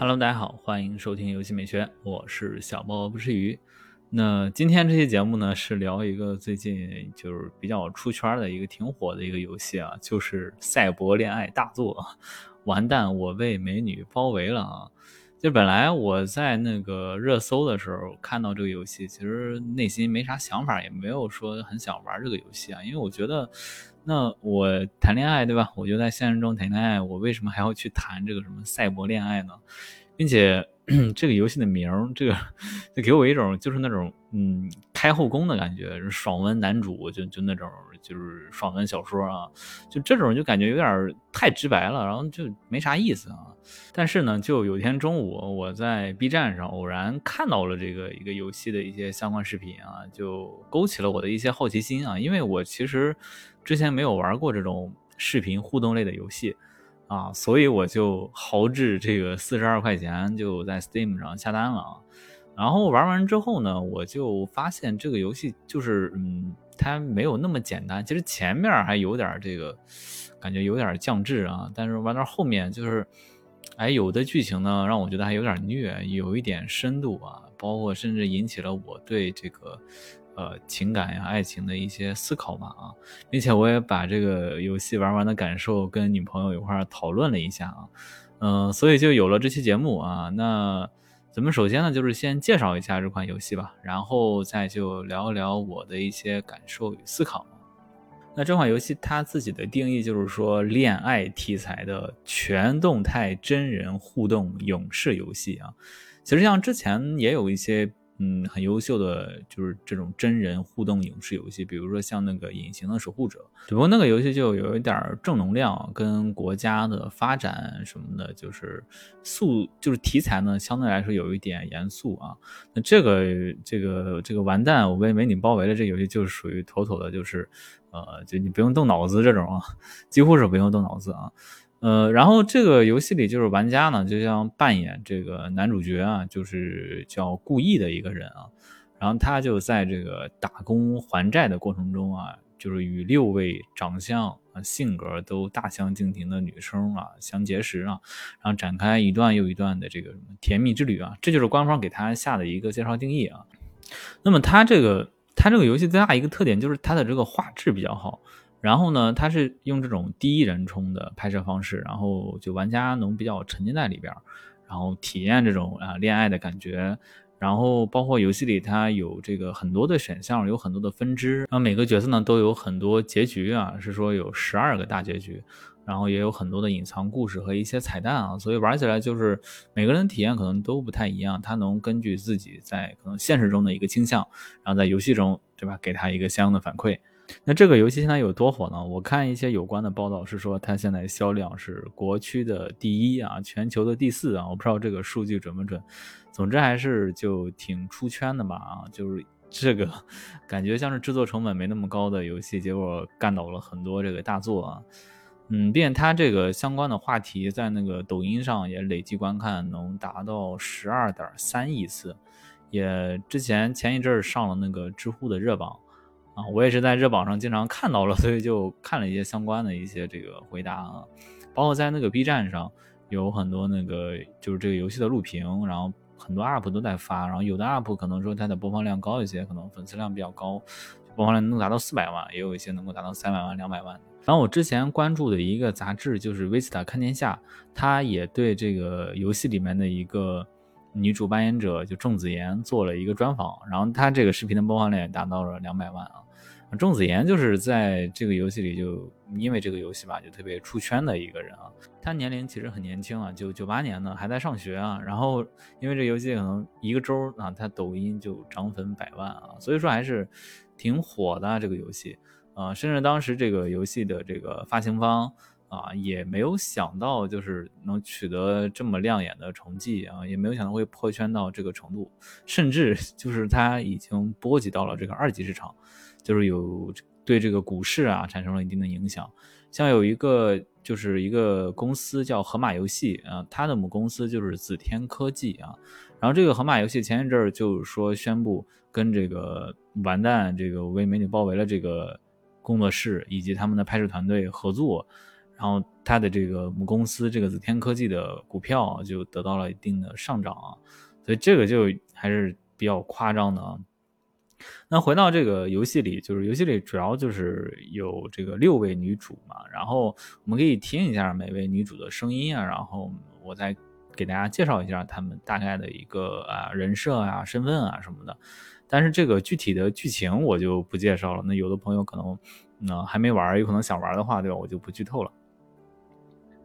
Hello，大家好，欢迎收听游戏美学，我是小猫不吃鱼。那今天这期节目呢，是聊一个最近就是比较出圈的一个挺火的一个游戏啊，就是赛博恋爱大作。完蛋，我被美女包围了啊！就本来我在那个热搜的时候看到这个游戏，其实内心没啥想法，也没有说很想玩这个游戏啊，因为我觉得，那我谈恋爱对吧？我就在现实中谈恋爱，我为什么还要去谈这个什么赛博恋爱呢？并且 这个游戏的名儿，这个就给我一种就是那种嗯开后宫的感觉，爽文男主就就那种就是爽文小说啊，就这种就感觉有点太直白了，然后就没啥意思啊。但是呢，就有天中午我在 B 站上偶然看到了这个一个游戏的一些相关视频啊，就勾起了我的一些好奇心啊，因为我其实之前没有玩过这种视频互动类的游戏。啊，所以我就豪掷这个四十二块钱就在 Steam 上下单了啊，然后玩完之后呢，我就发现这个游戏就是，嗯，它没有那么简单。其实前面还有点这个感觉有点降智啊，但是玩到后面就是，哎，有的剧情呢让我觉得还有点虐，有一点深度啊，包括甚至引起了我对这个。呃，情感呀，爱情的一些思考嘛啊，并且我也把这个游戏玩完的感受跟女朋友一块讨论了一下啊，嗯，所以就有了这期节目啊。那咱们首先呢，就是先介绍一下这款游戏吧，然后再就聊一聊我的一些感受与思考。那这款游戏它自己的定义就是说，恋爱题材的全动态真人互动影视游戏啊。其实像之前也有一些。嗯，很优秀的就是这种真人互动影视游戏，比如说像那个《隐形的守护者》，只不过那个游戏就有一点正能量，跟国家的发展什么的，就是素就是题材呢，相对来说有一点严肃啊。那这个这个这个完蛋，我被美女包围了，这游戏就是属于妥妥的，就是呃，就你不用动脑子这种啊，几乎是不用动脑子啊。呃，然后这个游戏里就是玩家呢，就像扮演这个男主角啊，就是叫故意的一个人啊，然后他就在这个打工还债的过程中啊，就是与六位长相啊、性格都大相径庭的女生啊相结识啊，然后展开一段又一段的这个什么甜蜜之旅啊，这就是官方给他下的一个介绍定义啊。那么他这个他这个游戏最大一个特点就是它的这个画质比较好。然后呢，它是用这种第一人称的拍摄方式，然后就玩家能比较沉浸在里边，然后体验这种啊恋爱的感觉。然后包括游戏里它有这个很多的选项，有很多的分支，然后每个角色呢都有很多结局啊，是说有十二个大结局，然后也有很多的隐藏故事和一些彩蛋啊，所以玩起来就是每个人体验可能都不太一样，它能根据自己在可能现实中的一个倾向，然后在游戏中对吧，给他一个相应的反馈。那这个游戏现在有多火呢？我看一些有关的报道是说，它现在销量是国区的第一啊，全球的第四啊，我不知道这个数据准不准。总之还是就挺出圈的吧啊，就是这个感觉像是制作成本没那么高的游戏，结果干倒了很多这个大作啊。嗯，并且它这个相关的话题在那个抖音上也累计观看能达到十二点三亿次，也之前前一阵儿上了那个知乎的热榜。啊，我也是在热榜上经常看到了，所以就看了一些相关的一些这个回答啊，包括在那个 B 站上有很多那个就是这个游戏的录屏，然后很多 UP 都在发，然后有的 UP 可能说它的播放量高一些，可能粉丝量比较高，播放量能达到四百万，也有一些能够达到三百万、两百万。然后我之前关注的一个杂志就是《维斯塔看天下》，它也对这个游戏里面的一个。女主扮演者就郑子妍做了一个专访，然后她这个视频的播放量也达到了两百万啊。郑子妍就是在这个游戏里就因为这个游戏吧，就特别出圈的一个人啊。他年龄其实很年轻啊，就九八年的，还在上学啊。然后因为这游戏可能一个周啊，他抖音就涨粉百万啊，所以说还是挺火的这个游戏啊。甚至当时这个游戏的这个发行方。啊，也没有想到就是能取得这么亮眼的成绩啊，也没有想到会破圈到这个程度，甚至就是他已经波及到了这个二级市场，就是有对这个股市啊产生了一定的影响。像有一个就是一个公司叫河马游戏啊，它的母公司就是紫天科技啊，然后这个河马游戏前一阵儿就是说宣布跟这个完蛋这个为美女包围了这个工作室以及他们的拍摄团队合作。然后它的这个母公司这个紫天科技的股票就得到了一定的上涨啊，所以这个就还是比较夸张的啊。那回到这个游戏里，就是游戏里主要就是有这个六位女主嘛，然后我们可以听一下每位女主的声音啊，然后我再给大家介绍一下她们大概的一个啊人设啊、身份啊什么的。但是这个具体的剧情我就不介绍了，那有的朋友可能那还没玩，有可能想玩的话，对吧？我就不剧透了。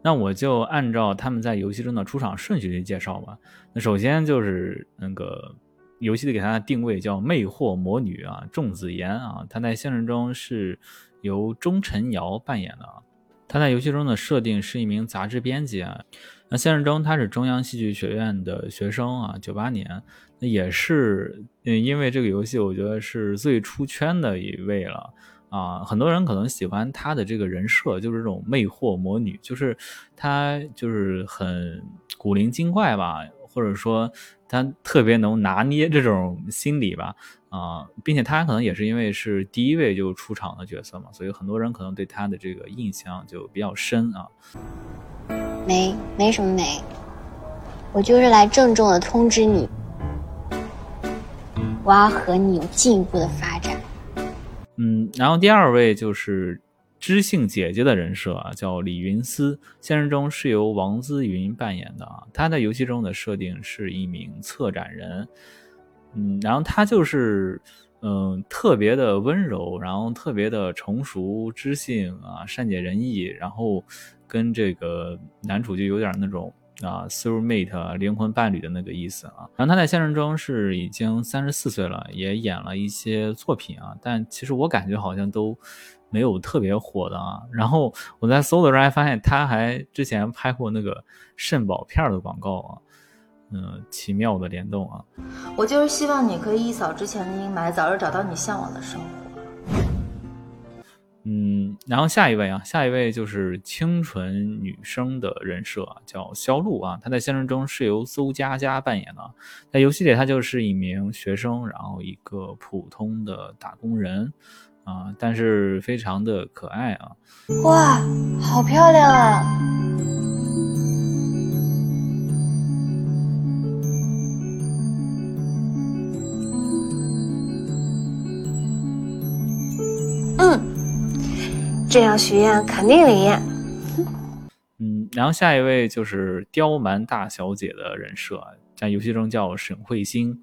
那我就按照他们在游戏中的出场顺序去介绍吧。那首先就是那个。游戏的给她的定位叫魅惑魔女啊，仲子妍啊，她在现实中是由钟晨瑶扮演的啊。她在游戏中的设定是一名杂志编辑啊，那现实中她是中央戏剧学院的学生啊，九八年，那也是嗯，因为这个游戏我觉得是最出圈的一位了啊，很多人可能喜欢她的这个人设，就是这种魅惑魔女，就是她就是很古灵精怪吧。或者说他特别能拿捏这种心理吧，啊，并且他可能也是因为是第一位就出场的角色嘛，所以很多人可能对他的这个印象就比较深啊。没，没什么没，我就是来郑重的通知你，我要和你有进一步的发展。嗯，然后第二位就是。知性姐姐的人设啊，叫李云思，现实中是由王姿云扮演的啊。她在游戏中的设定是一名策展人，嗯，然后她就是嗯特别的温柔，然后特别的成熟、知性啊，善解人意，然后跟这个男主就有点那种啊 soul mate 灵魂伴侣的那个意思啊。然后她在现实中是已经三十四岁了，也演了一些作品啊，但其实我感觉好像都。没有特别火的啊，然后我在搜的时候还发现他还之前拍过那个肾宝片的广告啊，嗯，奇妙的联动啊。我就是希望你可以一扫之前的阴霾，早日找到你向往的生活。嗯，然后下一位啊，下一位就是清纯女生的人设啊叫肖露啊，她在现实中是由邹佳佳扮演的，在游戏里她就是一名学生，然后一个普通的打工人。啊，但是非常的可爱啊！哇，好漂亮啊！嗯，这样许愿肯定灵验。嗯，然后下一位就是刁蛮大小姐的人设，在游戏中叫沈慧星。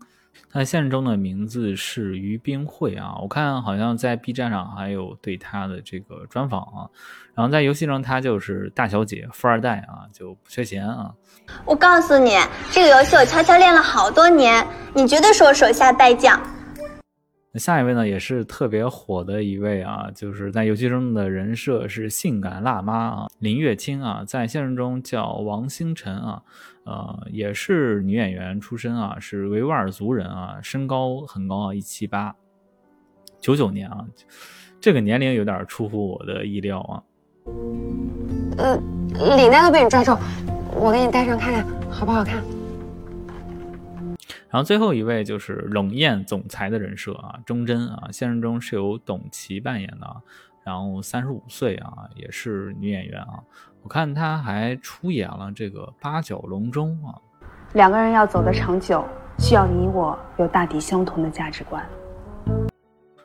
他现实中的名字是于冰慧啊，我看好像在 B 站上还有对他的这个专访啊。然后在游戏中，他就是大小姐富二代啊，就不缺钱啊。我告诉你，这个游戏我悄悄练了好多年，你绝对是我手下败将。那下一位呢，也是特别火的一位啊，就是在游戏中的人设是性感辣妈啊，林月清啊，在现实中叫王星辰啊，呃，也是女演员出身啊，是维吾尔族人啊，身高很高啊，一七八，九九年啊，这个年龄有点出乎我的意料啊。呃，领带都被你拽皱，我给你戴上看看好不好看。然后最后一位就是冷艳总裁的人设啊，钟真啊，现实中是由董琦扮演的，然后三十五岁啊，也是女演员啊，我看她还出演了这个八角笼中啊。两个人要走得长久，需要你我有大抵相同的价值观。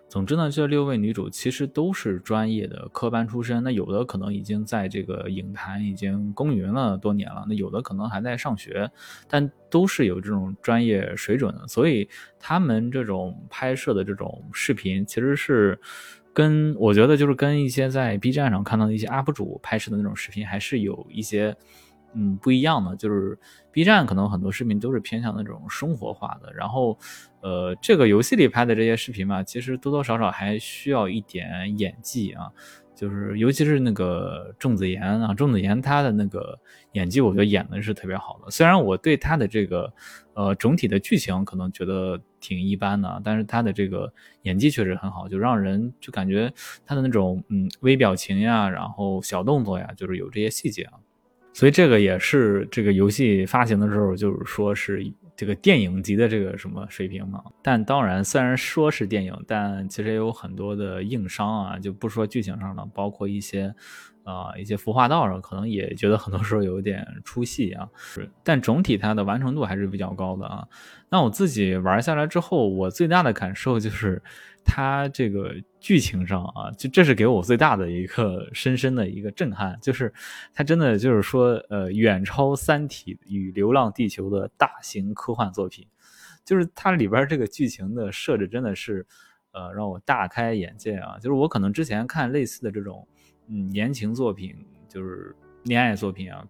总之呢，这六位女主其实都是专业的科班出身，那有的可能已经在这个影坛已经耕耘了多年了，那有的可能还在上学，但都是有这种专业水准的，所以他们这种拍摄的这种视频，其实是跟我觉得就是跟一些在 B 站上看到的一些 UP 主拍摄的那种视频还是有一些。嗯，不一样的就是 B 站可能很多视频都是偏向那种生活化的，然后，呃，这个游戏里拍的这些视频嘛，其实多多少少还需要一点演技啊，就是尤其是那个仲子妍啊，仲子妍她的那个演技，我觉得演的是特别好的。虽然我对她的这个呃整体的剧情可能觉得挺一般的，但是他的这个演技确实很好，就让人就感觉他的那种嗯微表情呀，然后小动作呀，就是有这些细节啊。所以这个也是这个游戏发行的时候，就是说是这个电影级的这个什么水平嘛。但当然，虽然说是电影，但其实也有很多的硬伤啊，就不说剧情上了，包括一些啊，一些服化道上可能也觉得很多时候有点出戏啊，但总体它的完成度还是比较高的啊。那我自己玩下来之后，我最大的感受就是它这个剧情上啊，就这是给我最大的一个深深的一个震撼，就是它真的就是说，呃，远超《三体》与《流浪地球》的大型科幻作品，就是它里边这个剧情的设置真的是，呃，让我大开眼界啊！就是我可能之前看类似的这种。嗯，言情作品就是恋爱作品啊，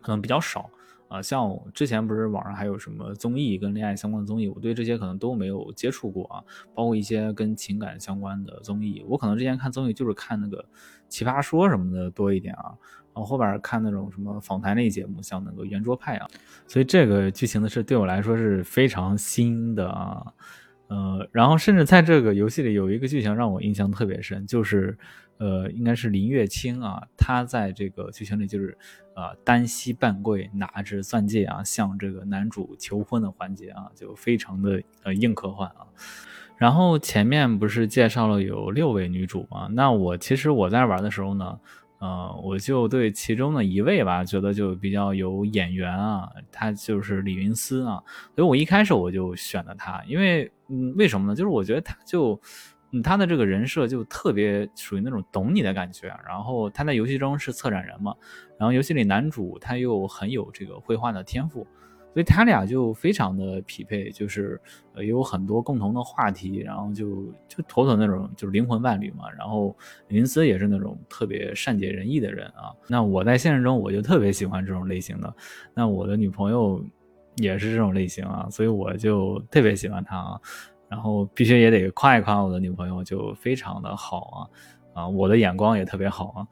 可能比较少啊。像之前不是网上还有什么综艺跟恋爱相关的综艺，我对这些可能都没有接触过啊。包括一些跟情感相关的综艺，我可能之前看综艺就是看那个《奇葩说》什么的多一点啊。然后后边看那种什么访谈类节目，像那个圆桌派啊。所以这个剧情的是对我来说是非常新的啊。呃，然后甚至在这个游戏里有一个剧情让我印象特别深，就是。呃，应该是林月清啊，她在这个剧情里就是，呃，单膝半跪，拿着钻戒啊，向这个男主求婚的环节啊，就非常的呃硬科幻啊。然后前面不是介绍了有六位女主吗？那我其实我在玩的时候呢，呃，我就对其中的一位吧，觉得就比较有眼缘啊，她就是李云思啊，所以我一开始我就选了她，因为嗯，为什么呢？就是我觉得她就。他的这个人设就特别属于那种懂你的感觉，然后他在游戏中是策展人嘛，然后游戏里男主他又很有这个绘画的天赋，所以他俩就非常的匹配，就是呃有很多共同的话题，然后就就妥妥那种就是灵魂伴侣嘛。然后林斯也是那种特别善解人意的人啊。那我在现实中我就特别喜欢这种类型的，那我的女朋友也是这种类型啊，所以我就特别喜欢他啊。然后必须也得夸一夸我的女朋友，就非常的好啊，啊，我的眼光也特别好啊，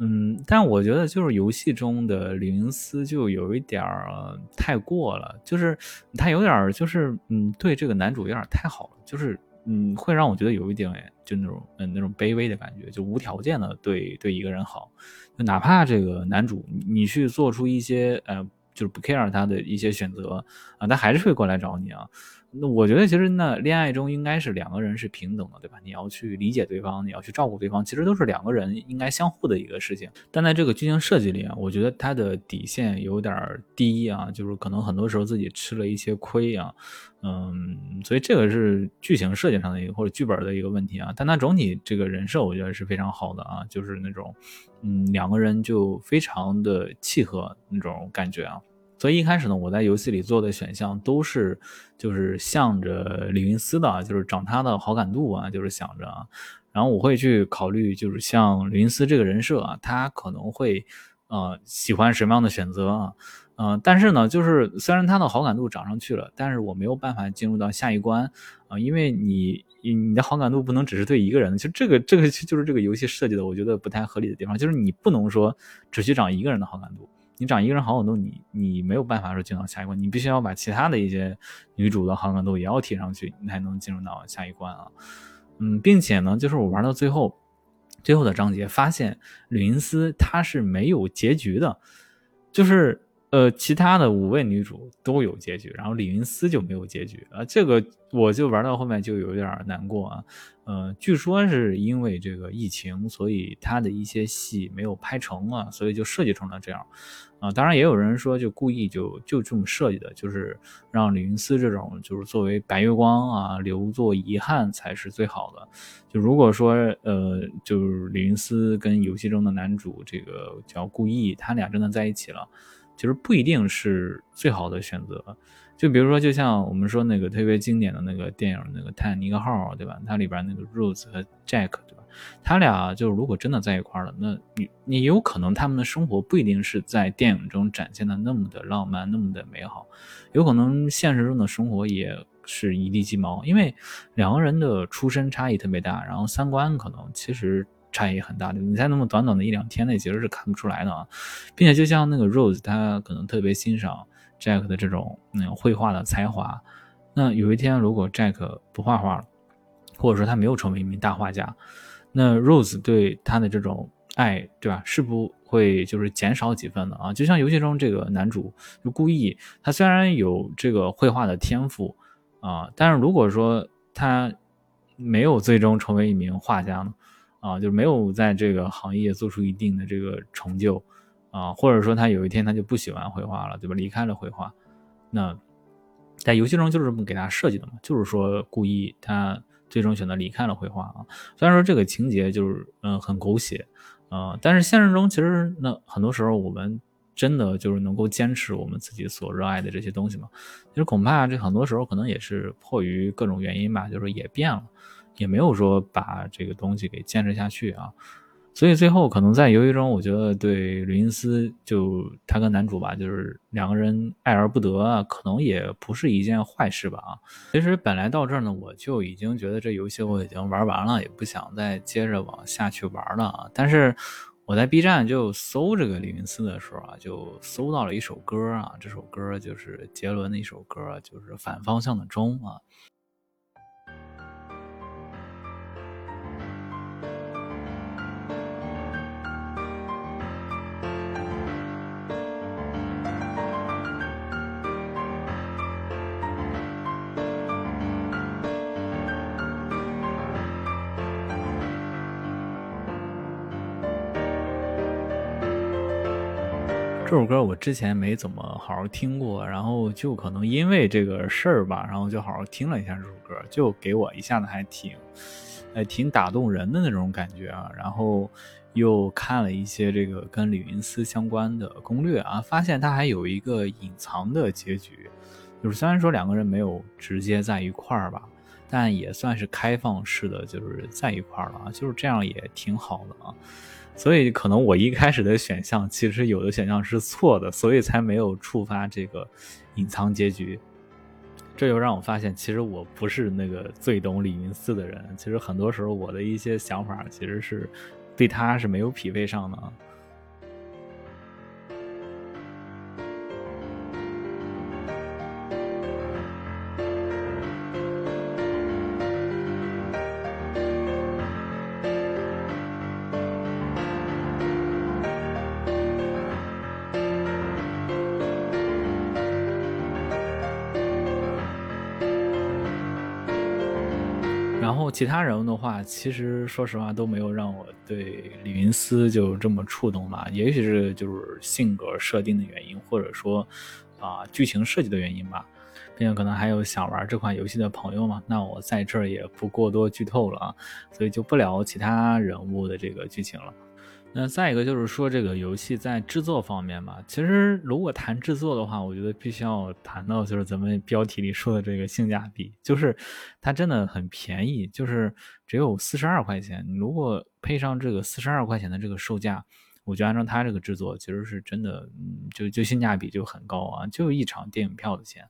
嗯，但我觉得就是游戏中的李云思就有一点儿太过了，就是他有点就是嗯，对这个男主有点太好了，就是嗯，会让我觉得有一点就那种嗯那种卑微的感觉，就无条件的对对一个人好，就哪怕这个男主你去做出一些呃就是不 care 他的一些选择啊，他还是会过来找你啊。那我觉得其实那恋爱中应该是两个人是平等的，对吧？你要去理解对方，你要去照顾对方，其实都是两个人应该相互的一个事情。但在这个剧情设计里啊，我觉得他的底线有点低啊，就是可能很多时候自己吃了一些亏啊，嗯，所以这个是剧情设计上的一个或者剧本的一个问题啊。但他总体这个人设我觉得是非常好的啊，就是那种嗯两个人就非常的契合那种感觉啊。所以一开始呢，我在游戏里做的选项都是，就是向着李云思的，就是涨他的好感度啊，就是想着啊，然后我会去考虑，就是像李云思这个人设啊，他可能会，呃，喜欢什么样的选择啊，嗯，但是呢，就是虽然他的好感度涨上去了，但是我没有办法进入到下一关啊，因为你你的好感度不能只是对一个人，其实这个这个就是这个游戏设计的，我觉得不太合理的地方，就是你不能说只去涨一个人的好感度。你涨一个人好感度，你你没有办法说进到下一关，你必须要把其他的一些女主的好感度也要提上去，你才能进入到下一关啊。嗯，并且呢，就是我玩到最后，最后的章节发现吕云斯他是没有结局的，就是呃，其他的五位女主都有结局，然后李云思就没有结局啊，这个我就玩到后面就有点难过啊。呃，据说是因为这个疫情，所以他的一些戏没有拍成啊，所以就设计成了这样。啊，当然也有人说就故意就就这么设计的，就是让李云思这种就是作为白月光啊留作遗憾才是最好的。就如果说呃，就是李云思跟游戏中的男主这个叫故意，他俩真的在一起了，其实不一定是最好的选择。就比如说，就像我们说那个特别经典的那个电影，那个《泰坦尼克号》，对吧？它里边那个 Rose 和 Jack，对吧？他俩就如果真的在一块了，那你你有可能他们的生活不一定是在电影中展现的那么的浪漫，那么的美好，有可能现实中的生活也是一地鸡毛，因为两个人的出身差异特别大，然后三观可能其实差异很大的。你在那么短短的一两天内，其实是看不出来的啊。并且就像那个 Rose，他可能特别欣赏。Jack 的这种嗯绘画的才华，那有一天如果 Jack 不画画了，或者说他没有成为一名大画家，那 Rose 对他的这种爱，对吧？是不会就是减少几分的啊？就像游戏中这个男主就故意，他虽然有这个绘画的天赋啊，但是如果说他没有最终成为一名画家呢？啊，就是没有在这个行业做出一定的这个成就啊，或者说他有一天他就不喜欢绘画了，对吧？离开了绘画，那在游戏中就是这么给他设计的嘛，就是说故意他最终选择离开了绘画啊。虽然说这个情节就是嗯很狗血啊，但是现实中其实那很多时候我们真的就是能够坚持我们自己所热爱的这些东西嘛。其实恐怕这很多时候可能也是迫于各种原因吧，就是也变了。也没有说把这个东西给坚持下去啊，所以最后可能在游戏中，我觉得对吕因斯就他跟男主吧，就是两个人爱而不得啊，可能也不是一件坏事吧啊。其实本来到这儿呢，我就已经觉得这游戏我已经玩完了，也不想再接着往下去玩了啊。但是我在 B 站就搜这个李云斯的时候啊，就搜到了一首歌啊，这首歌就是杰伦的一首歌，就是反方向的钟啊。这首歌我之前没怎么好好听过，然后就可能因为这个事儿吧，然后就好好听了一下这首歌，就给我一下子还挺，哎，挺打动人的那种感觉啊。然后又看了一些这个跟李云思相关的攻略啊，发现他还有一个隐藏的结局，就是虽然说两个人没有直接在一块儿吧，但也算是开放式的，就是在一块儿了啊，就是这样也挺好的啊。所以可能我一开始的选项其实有的选项是错的，所以才没有触发这个隐藏结局。这就让我发现，其实我不是那个最懂李云四的人。其实很多时候我的一些想法其实是对他是没有匹配上的。其他人物的话，其实说实话都没有让我对李云思就这么触动吧。也许是就是性格设定的原因，或者说啊剧情设计的原因吧。并且可能还有想玩这款游戏的朋友嘛，那我在这儿也不过多剧透了啊，所以就不聊其他人物的这个剧情了。那再一个就是说，这个游戏在制作方面嘛，其实如果谈制作的话，我觉得必须要谈到就是咱们标题里说的这个性价比，就是它真的很便宜，就是只有四十二块钱。如果配上这个四十二块钱的这个售价，我觉得按照它这个制作，其实是真的，嗯，就就性价比就很高啊，就一场电影票的钱。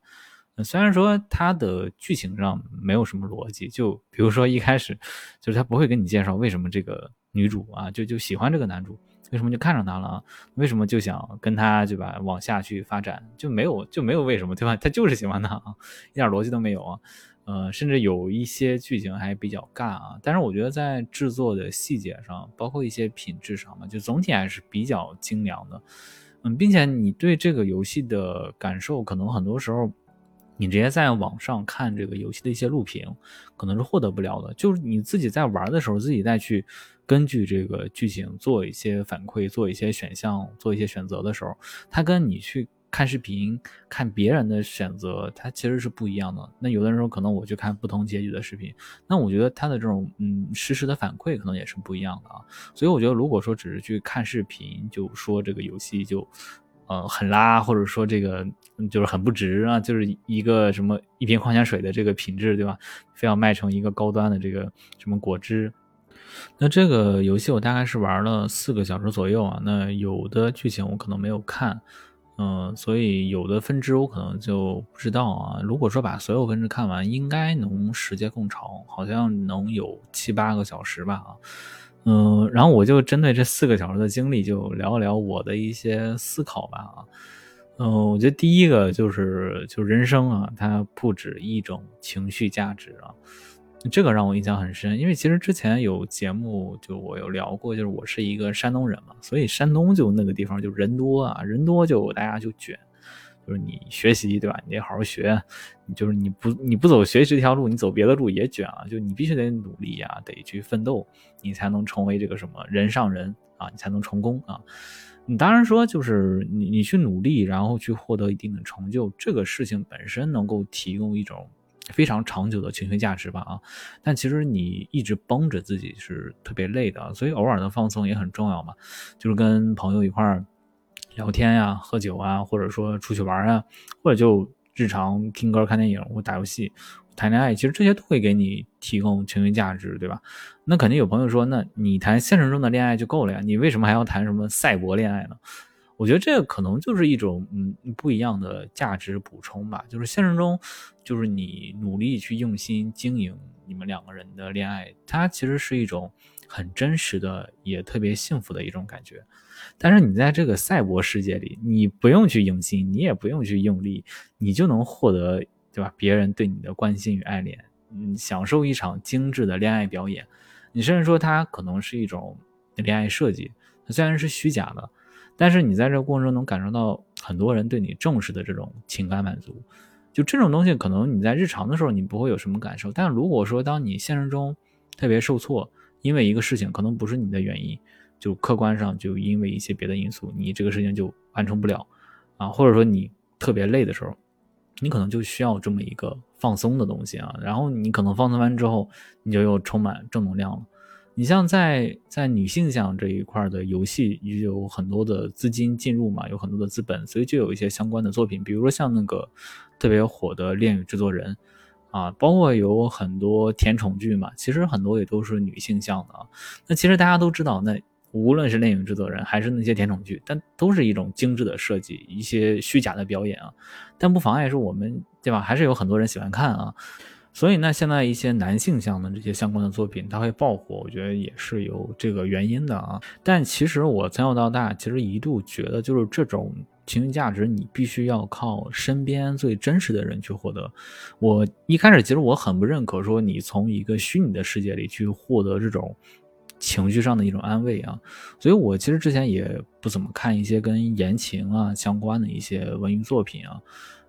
虽然说它的剧情上没有什么逻辑，就比如说一开始就是他不会跟你介绍为什么这个。女主啊，就就喜欢这个男主，为什么就看上他了啊？为什么就想跟他对吧往下去发展？就没有就没有为什么对吧？他就是喜欢他啊，一点逻辑都没有啊。呃，甚至有一些剧情还比较尬啊。但是我觉得在制作的细节上，包括一些品质上嘛，就总体还是比较精良的。嗯，并且你对这个游戏的感受，可能很多时候。你直接在网上看这个游戏的一些录屏，可能是获得不了的。就是你自己在玩的时候，自己再去根据这个剧情做一些反馈，做一些选项，做一些选择的时候，它跟你去看视频看别人的选择，它其实是不一样的。那有的人说可能我去看不同结局的视频，那我觉得它的这种嗯实时的反馈可能也是不一样的啊。所以我觉得如果说只是去看视频，就说这个游戏就。呃，很拉，或者说这个就是很不值啊，就是一个什么一瓶矿泉水的这个品质，对吧？非要卖成一个高端的这个什么果汁。那这个游戏我大概是玩了四个小时左右啊。那有的剧情我可能没有看，嗯，所以有的分支我可能就不知道啊。如果说把所有分支看完，应该能时间更长，好像能有七八个小时吧啊。嗯，然后我就针对这四个小时的经历，就聊一聊我的一些思考吧啊。嗯，我觉得第一个就是，就人生啊，它不止一种情绪价值啊，这个让我印象很深。因为其实之前有节目，就我有聊过，就是我是一个山东人嘛，所以山东就那个地方就人多啊，人多就大家就卷。就是你学习，对吧？你得好好学，就是你不你不走学习这条路，你走别的路也卷啊。就你必须得努力呀，得去奋斗，你才能成为这个什么人上人啊，你才能成功啊。你当然说，就是你你去努力，然后去获得一定的成就，这个事情本身能够提供一种非常长久的情绪价值吧啊。但其实你一直绷着自己是特别累的，所以偶尔的放松也很重要嘛，就是跟朋友一块儿。聊天呀，喝酒啊，或者说出去玩啊，或者就日常听歌、看电影或打游戏、谈恋爱，其实这些都会给你提供情绪价值，对吧？那肯定有朋友说，那你谈现实中的恋爱就够了呀，你为什么还要谈什么赛博恋爱呢？我觉得这个可能就是一种嗯不一样的价值补充吧。就是现实中，就是你努力去用心经营你们两个人的恋爱，它其实是一种很真实的，也特别幸福的一种感觉。但是你在这个赛博世界里，你不用去用心，你也不用去用力，你就能获得，对吧？别人对你的关心与爱恋，嗯，享受一场精致的恋爱表演。你甚至说它可能是一种恋爱设计，它虽然是虚假的，但是你在这个过程中能感受到很多人对你重视的这种情感满足。就这种东西，可能你在日常的时候你不会有什么感受，但如果说当你现实中特别受挫，因为一个事情可能不是你的原因。就客观上就因为一些别的因素，你这个事情就完成不了，啊，或者说你特别累的时候，你可能就需要这么一个放松的东西啊，然后你可能放松完之后，你就又充满正能量了。你像在在女性向这一块的游戏，也有很多的资金进入嘛，有很多的资本，所以就有一些相关的作品，比如说像那个特别火的《恋与制作人》，啊，包括有很多甜宠剧嘛，其实很多也都是女性向的啊。那其实大家都知道那。无论是恋与制作人还是那些甜宠剧，但都是一种精致的设计，一些虚假的表演啊，但不妨碍是我们对吧？还是有很多人喜欢看啊。所以呢，现在一些男性向的这些相关的作品，它会爆火，我觉得也是有这个原因的啊。但其实我从小到大，其实一度觉得，就是这种情绪价值，你必须要靠身边最真实的人去获得。我一开始其实我很不认可说，你从一个虚拟的世界里去获得这种。情绪上的一种安慰啊，所以我其实之前也不怎么看一些跟言情啊相关的一些文艺作品啊，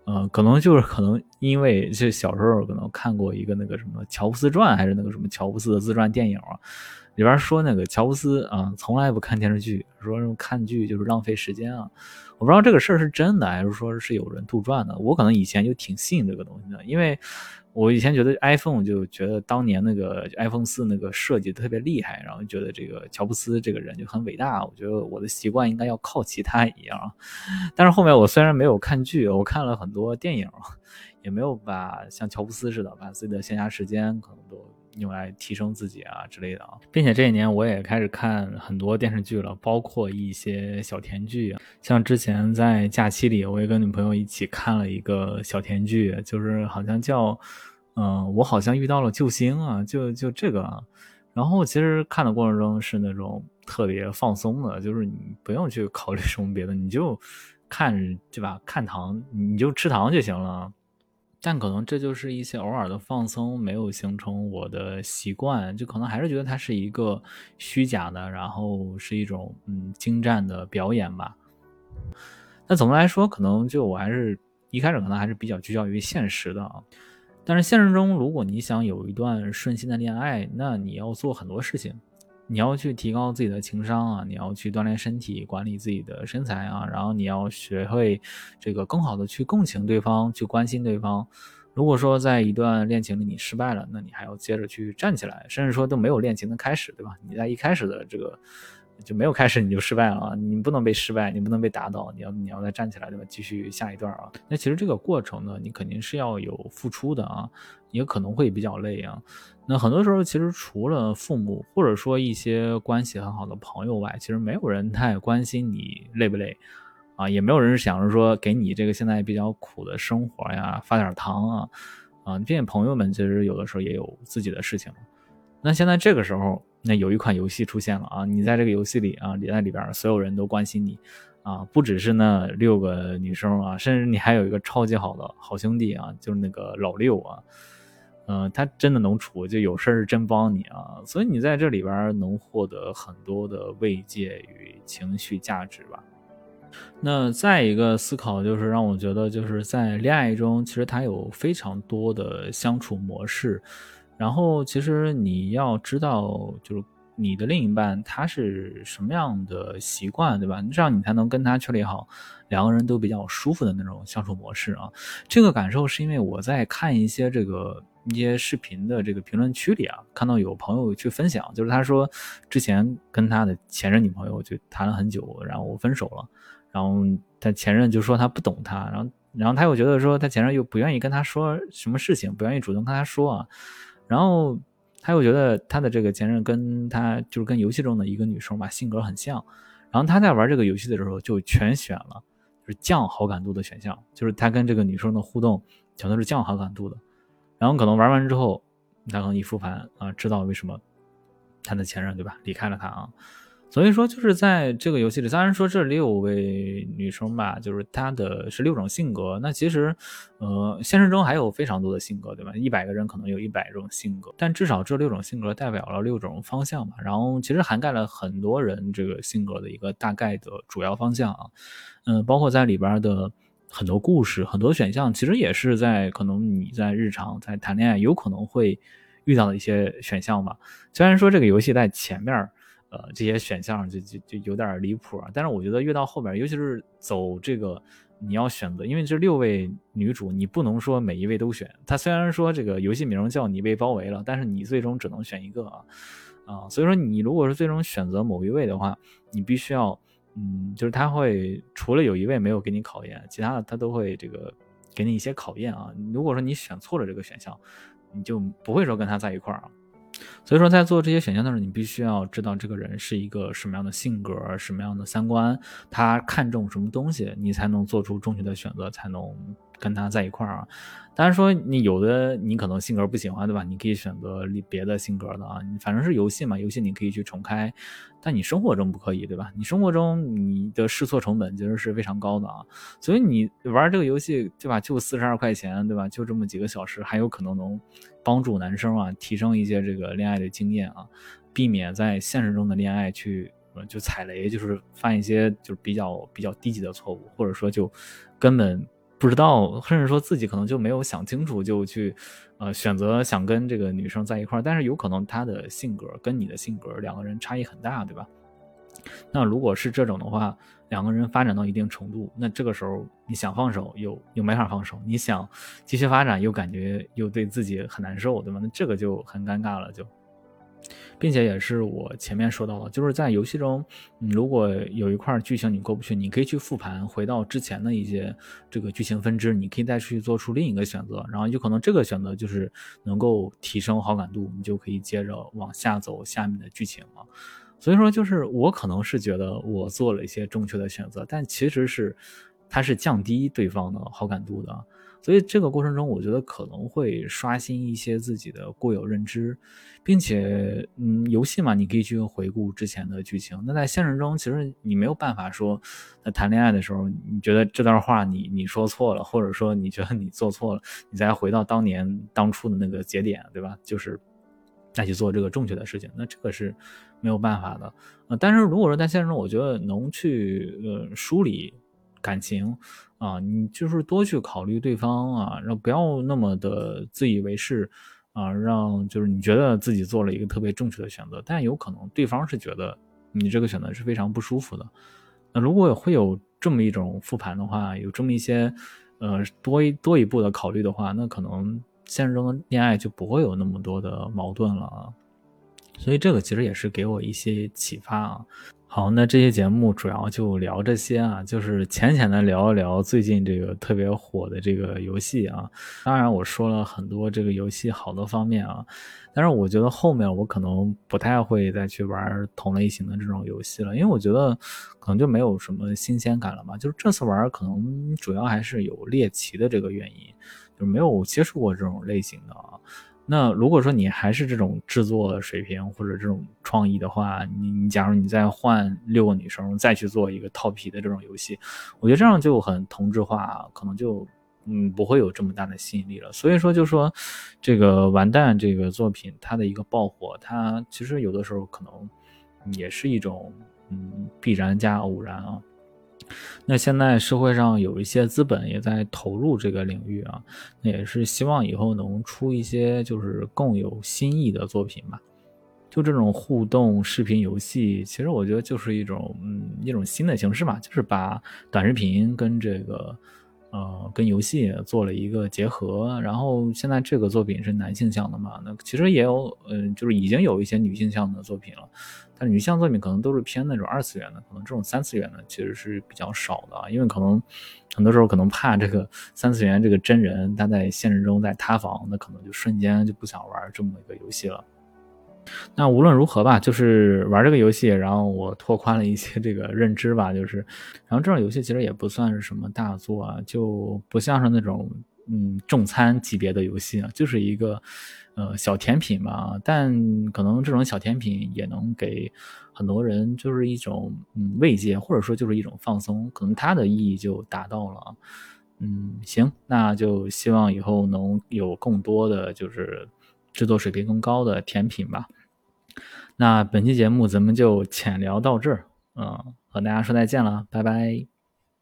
呃，可能就是可能因为就小时候可能看过一个那个什么乔布斯传，还是那个什么乔布斯的自传电影啊，里边说那个乔布斯啊从来不看电视剧，说看剧就是浪费时间啊，我不知道这个事儿是真的还是说是有人杜撰的，我可能以前就挺信这个东西的，因为。我以前觉得 iPhone 就觉得当年那个 iPhone 四那个设计特别厉害，然后觉得这个乔布斯这个人就很伟大。我觉得我的习惯应该要靠其他一样。但是后面我虽然没有看剧，我看了很多电影，也没有把像乔布斯似的把自己的闲暇时间可能都。用来提升自己啊之类的啊，并且这一年我也开始看很多电视剧了，包括一些小甜剧，像之前在假期里，我也跟女朋友一起看了一个小甜剧，就是好像叫，嗯，我好像遇到了救星啊，就就这个，然后其实看的过程中是那种特别放松的，就是你不用去考虑什么别的，你就看对吧？看糖你就吃糖就行了。但可能这就是一些偶尔的放松，没有形成我的习惯，就可能还是觉得它是一个虚假的，然后是一种嗯精湛的表演吧。那总的来说，可能就我还是一开始可能还是比较聚焦于现实的啊。但是现实中，如果你想有一段顺心的恋爱，那你要做很多事情。你要去提高自己的情商啊，你要去锻炼身体，管理自己的身材啊，然后你要学会这个更好的去共情对方，去关心对方。如果说在一段恋情里你失败了，那你还要接着去站起来，甚至说都没有恋情的开始，对吧？你在一开始的这个。就没有开始你就失败了啊！你不能被失败，你不能被打倒，你要你要再站起来，对吧？继续下一段啊。那其实这个过程呢，你肯定是要有付出的啊，也可能会比较累啊。那很多时候其实除了父母或者说一些关系很好的朋友外，其实没有人太关心你累不累啊，也没有人想着说给你这个现在比较苦的生活呀发点糖啊啊，并且朋友们其实有的时候也有自己的事情。那现在这个时候，那有一款游戏出现了啊！你在这个游戏里啊，你在里边，所有人都关心你啊，不只是那六个女生啊，甚至你还有一个超级好的好兄弟啊，就是那个老六啊，嗯，他真的能处，就有事儿是真帮你啊，所以你在这里边能获得很多的慰藉与情绪价值吧。那再一个思考就是让我觉得，就是在恋爱中，其实它有非常多的相处模式，然后其实你要知道，就是你的另一半他是什么样的习惯，对吧？这样你才能跟他确立好两个人都比较舒服的那种相处模式啊。这个感受是因为我在看一些这个。一些视频的这个评论区里啊，看到有朋友去分享，就是他说之前跟他的前任女朋友就谈了很久，然后分手了，然后他前任就说他不懂他，然后然后他又觉得说他前任又不愿意跟他说什么事情，不愿意主动跟他说啊，然后他又觉得他的这个前任跟他就是跟游戏中的一个女生吧性格很像，然后他在玩这个游戏的时候就全选了就是降好感度的选项，就是他跟这个女生的互动全都是降好感度的。然后可能玩完之后，他可能一复盘啊，知道为什么他的前任对吧离开了他啊，所以说就是在这个游戏里，虽然说这六位女生吧，就是她的是六种性格，那其实呃现实中还有非常多的性格对吧？一百个人可能有一百种性格，但至少这六种性格代表了六种方向嘛，然后其实涵盖了很多人这个性格的一个大概的主要方向啊，嗯，包括在里边的。很多故事，很多选项，其实也是在可能你在日常在谈恋爱有可能会遇到的一些选项吧。虽然说这个游戏在前面，呃，这些选项就就就有点离谱啊，但是我觉得越到后边，尤其是走这个你要选择，因为这六位女主，你不能说每一位都选。它虽然说这个游戏名叫你被包围了，但是你最终只能选一个啊啊，所以说你如果是最终选择某一位的话，你必须要。嗯，就是他会除了有一位没有给你考验，其他的他都会这个给你一些考验啊。如果说你选错了这个选项，你就不会说跟他在一块儿啊。所以说在做这些选项的时候，你必须要知道这个人是一个什么样的性格、什么样的三观，他看重什么东西，你才能做出正确的选择，才能。跟他在一块儿啊，当然说你有的你可能性格不喜欢，对吧？你可以选择别的性格的啊。反正是游戏嘛，游戏你可以去重开，但你生活中不可以，对吧？你生活中你的试错成本其实是非常高的啊。所以你玩这个游戏，对吧？就四十二块钱，对吧？就这么几个小时，还有可能能帮助男生啊提升一些这个恋爱的经验啊，避免在现实中的恋爱去就踩雷，就是犯一些就是比较比较低级的错误，或者说就根本。不知道，甚至说自己可能就没有想清楚，就去，呃，选择想跟这个女生在一块儿。但是有可能她的性格跟你的性格两个人差异很大，对吧？那如果是这种的话，两个人发展到一定程度，那这个时候你想放手又又没法放手，你想继续发展又感觉又对自己很难受，对吧？那这个就很尴尬了，就。并且也是我前面说到的，就是在游戏中，如果有一块剧情你过不去，你可以去复盘，回到之前的一些这个剧情分支，你可以再去做出另一个选择，然后有可能这个选择就是能够提升好感度，你就可以接着往下走下面的剧情了。所以说，就是我可能是觉得我做了一些正确的选择，但其实是它是降低对方的好感度的。所以这个过程中，我觉得可能会刷新一些自己的固有认知，并且，嗯，游戏嘛，你可以去回顾之前的剧情。那在现实中，其实你没有办法说，在谈恋爱的时候，你觉得这段话你你说错了，或者说你觉得你做错了，你再回到当年当初的那个节点，对吧？就是再去做这个正确的事情，那这个是没有办法的。呃，但是如果说在现实中，我觉得能去呃梳理。感情啊，你就是多去考虑对方啊，让不要那么的自以为是啊，让就是你觉得自己做了一个特别正确的选择，但有可能对方是觉得你这个选择是非常不舒服的。那如果会有这么一种复盘的话，有这么一些呃多一多一步的考虑的话，那可能现实中的恋爱就不会有那么多的矛盾了啊。所以这个其实也是给我一些启发啊。好，那这些节目主要就聊这些啊，就是浅浅的聊一聊最近这个特别火的这个游戏啊。当然我说了很多这个游戏好的方面啊，但是我觉得后面我可能不太会再去玩同类型的这种游戏了，因为我觉得可能就没有什么新鲜感了吧。就是这次玩可能主要还是有猎奇的这个原因，就是没有接触过这种类型的啊。那如果说你还是这种制作水平或者这种创意的话，你你假如你再换六个女生再去做一个套皮的这种游戏，我觉得这样就很同质化，可能就嗯不会有这么大的吸引力了。所以说，就说这个完蛋这个作品它的一个爆火，它其实有的时候可能也是一种嗯必然加偶然啊。那现在社会上有一些资本也在投入这个领域啊，那也是希望以后能出一些就是更有新意的作品吧。就这种互动视频游戏，其实我觉得就是一种嗯一种新的形式嘛，就是把短视频跟这个呃跟游戏做了一个结合。然后现在这个作品是男性向的嘛，那其实也有嗯就是已经有一些女性向的作品了，但女性作品可能都是偏那种二次元的，可能这种三次元的其实是比较少的，因为可能很多时候可能怕这个三次元这个真人他在现实中在塌房，那可能就瞬间就不想玩这么一个游戏了。那无论如何吧，就是玩这个游戏，然后我拓宽了一些这个认知吧，就是，然后这种游戏其实也不算是什么大作啊，就不像是那种嗯重餐级别的游戏啊，就是一个呃小甜品嘛。但可能这种小甜品也能给很多人就是一种嗯慰藉，或者说就是一种放松，可能它的意义就达到了。嗯，行，那就希望以后能有更多的就是制作水平更高的甜品吧。那本期节目咱们就浅聊到这儿，嗯，和大家说再见了，拜拜。